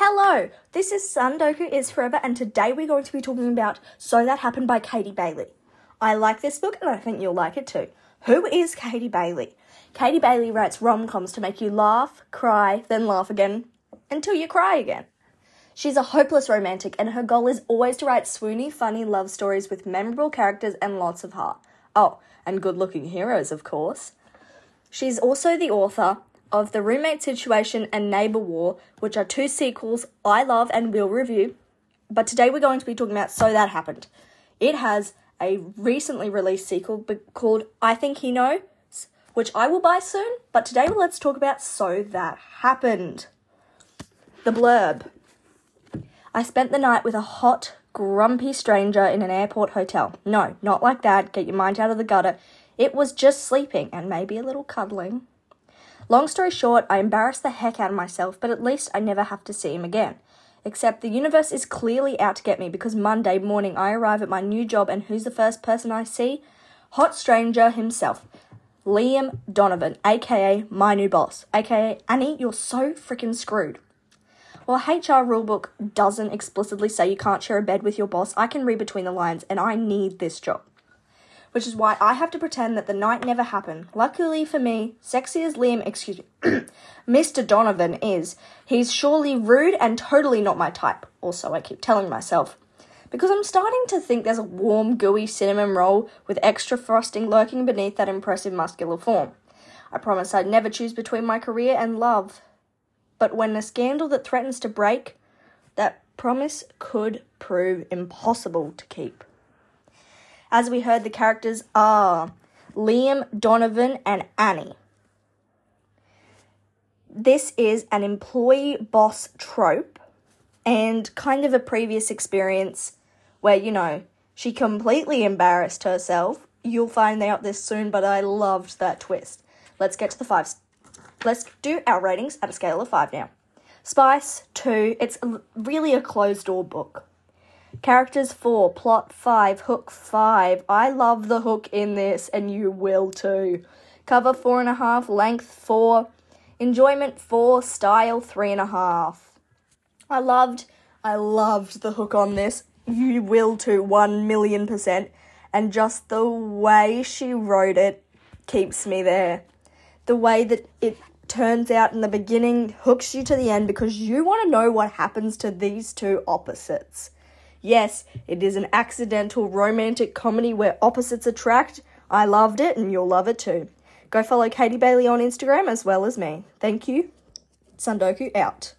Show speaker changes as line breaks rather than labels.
Hello, this is Sundoku is Forever, and today we're going to be talking about So That Happened by Katie Bailey. I like this book and I think you'll like it too. Who is Katie Bailey? Katie Bailey writes rom coms to make you laugh, cry, then laugh again until you cry again. She's a hopeless romantic, and her goal is always to write swoony, funny love stories with memorable characters and lots of heart. Oh, and good looking heroes, of course. She's also the author of The Roommate Situation and Neighbour War, which are two sequels I love and will review. But today we're going to be talking about So That Happened. It has a recently released sequel called I Think He Knows, which I will buy soon. But today let's talk about So That Happened. The blurb I spent the night with a hot, grumpy stranger in an airport hotel. No, not like that. Get your mind out of the gutter. It was just sleeping and maybe a little cuddling. Long story short, I embarrassed the heck out of myself, but at least I never have to see him again. Except the universe is clearly out to get me because Monday morning I arrive at my new job and who's the first person I see? Hot stranger himself. Liam Donovan, aka my new boss, aka Annie, you're so freaking screwed. While HR rulebook doesn't explicitly say you can't share a bed with your boss, I can read between the lines and I need this job which is why I have to pretend that the night never happened. Luckily for me, sexy as Liam, excuse me, Mr. Donovan is, he's surely rude and totally not my type. Also, I keep telling myself. Because I'm starting to think there's a warm, gooey cinnamon roll with extra frosting lurking beneath that impressive muscular form. I promise I'd never choose between my career and love. But when a scandal that threatens to break, that promise could prove impossible to keep. As we heard, the characters are Liam, Donovan, and Annie. This is an employee boss trope and kind of a previous experience where, you know, she completely embarrassed herself. You'll find out this soon, but I loved that twist. Let's get to the fives. Let's do our ratings at a scale of five now. Spice, two. It's really a closed door book. Characters 4, plot 5, hook 5. I love the hook in this, and you will too. Cover 4.5, length 4, enjoyment 4, style 3.5. I loved, I loved the hook on this. You will too, 1 million percent. And just the way she wrote it keeps me there. The way that it turns out in the beginning hooks you to the end because you want to know what happens to these two opposites. Yes, it is an accidental romantic comedy where opposites attract. I loved it and you'll love it too. Go follow Katie Bailey on Instagram as well as me. Thank you. Sundoku out.